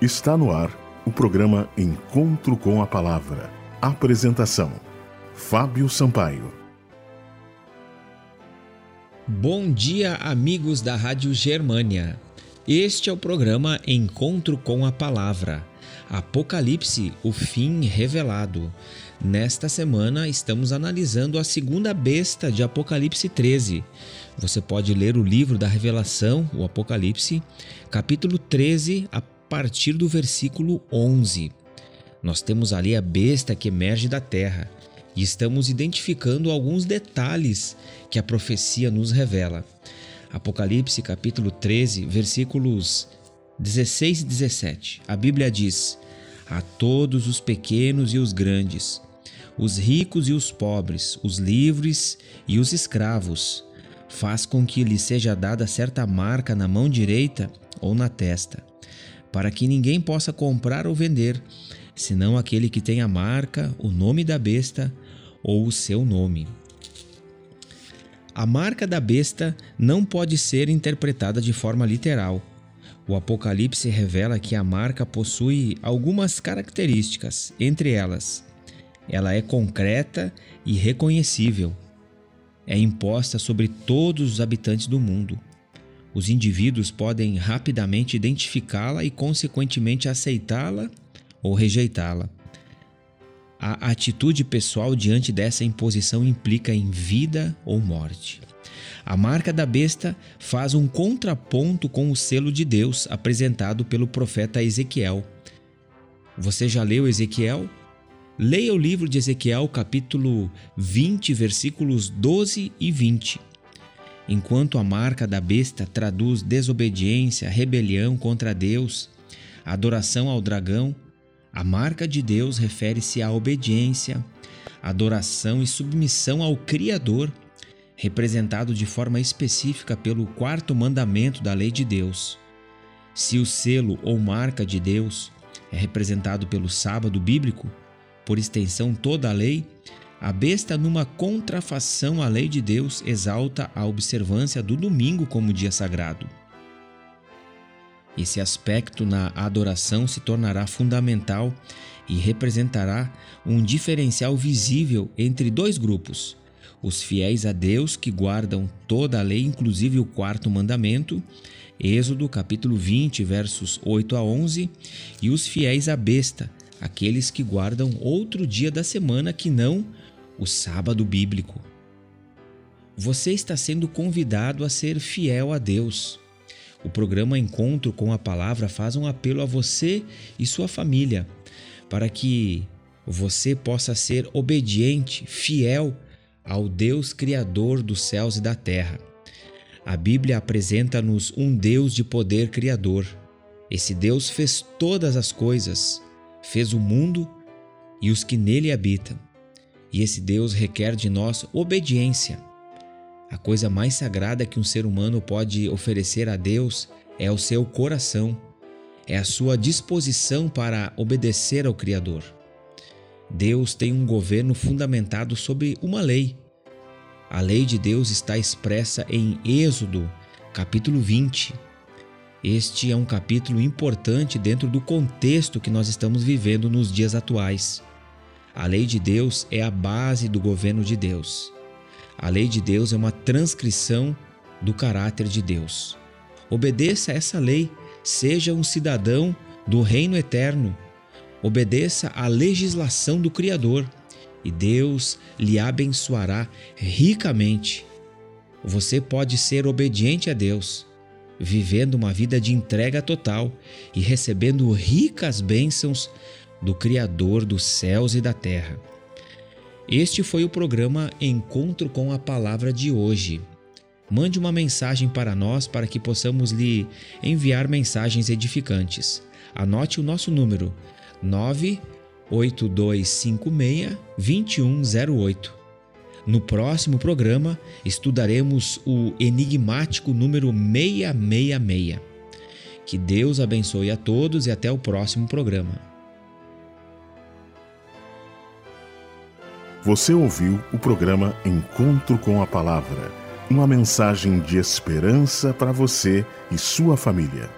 Está no ar o programa Encontro com a Palavra. Apresentação: Fábio Sampaio. Bom dia, amigos da Rádio Germânia. Este é o programa Encontro com a Palavra. Apocalipse, o fim revelado. Nesta semana estamos analisando a segunda besta de Apocalipse 13. Você pode ler o livro da Revelação, o Apocalipse, capítulo 13, a partir do versículo 11. Nós temos ali a besta que emerge da terra e estamos identificando alguns detalhes que a profecia nos revela. Apocalipse capítulo 13, versículos 16 e 17. A Bíblia diz: A todos os pequenos e os grandes, os ricos e os pobres, os livres e os escravos, faz com que lhe seja dada certa marca na mão direita ou na testa, para que ninguém possa comprar ou vender, senão aquele que tem a marca, o nome da besta ou o seu nome. A marca da besta não pode ser interpretada de forma literal. O Apocalipse revela que a marca possui algumas características, entre elas, ela é concreta e reconhecível. É imposta sobre todos os habitantes do mundo. Os indivíduos podem rapidamente identificá-la e, consequentemente, aceitá-la ou rejeitá-la. A atitude pessoal diante dessa imposição implica em vida ou morte. A marca da besta faz um contraponto com o selo de Deus apresentado pelo profeta Ezequiel. Você já leu Ezequiel? Leia o livro de Ezequiel, capítulo 20, versículos 12 e 20. Enquanto a marca da besta traduz desobediência, rebelião contra Deus, adoração ao dragão, a marca de Deus refere-se à obediência, adoração e submissão ao Criador, representado de forma específica pelo quarto mandamento da lei de Deus. Se o selo ou marca de Deus é representado pelo sábado bíblico, por extensão toda a lei, a besta, numa contrafação à lei de Deus, exalta a observância do domingo como dia sagrado. Esse aspecto na adoração se tornará fundamental e representará um diferencial visível entre dois grupos: os fiéis a Deus que guardam toda a lei, inclusive o quarto mandamento, Êxodo capítulo 20, versos 8 a 11, e os fiéis à besta, aqueles que guardam outro dia da semana que não o sábado bíblico. Você está sendo convidado a ser fiel a Deus. O programa Encontro com a Palavra faz um apelo a você e sua família para que você possa ser obediente, fiel ao Deus Criador dos céus e da terra. A Bíblia apresenta-nos um Deus de poder criador. Esse Deus fez todas as coisas, fez o mundo e os que nele habitam. E esse Deus requer de nós obediência. A coisa mais sagrada que um ser humano pode oferecer a Deus é o seu coração, é a sua disposição para obedecer ao Criador. Deus tem um governo fundamentado sobre uma lei. A lei de Deus está expressa em Êxodo, capítulo 20. Este é um capítulo importante dentro do contexto que nós estamos vivendo nos dias atuais. A lei de Deus é a base do governo de Deus. A lei de Deus é uma transcrição do caráter de Deus. Obedeça a essa lei, seja um cidadão do reino eterno. Obedeça à legislação do Criador e Deus lhe abençoará ricamente. Você pode ser obediente a Deus, vivendo uma vida de entrega total e recebendo ricas bênçãos do Criador dos céus e da terra. Este foi o programa Encontro com a Palavra de hoje. Mande uma mensagem para nós para que possamos lhe enviar mensagens edificantes. Anote o nosso número 98256 2108. No próximo programa estudaremos o enigmático número 666. Que Deus abençoe a todos e até o próximo programa. Você ouviu o programa Encontro com a Palavra uma mensagem de esperança para você e sua família.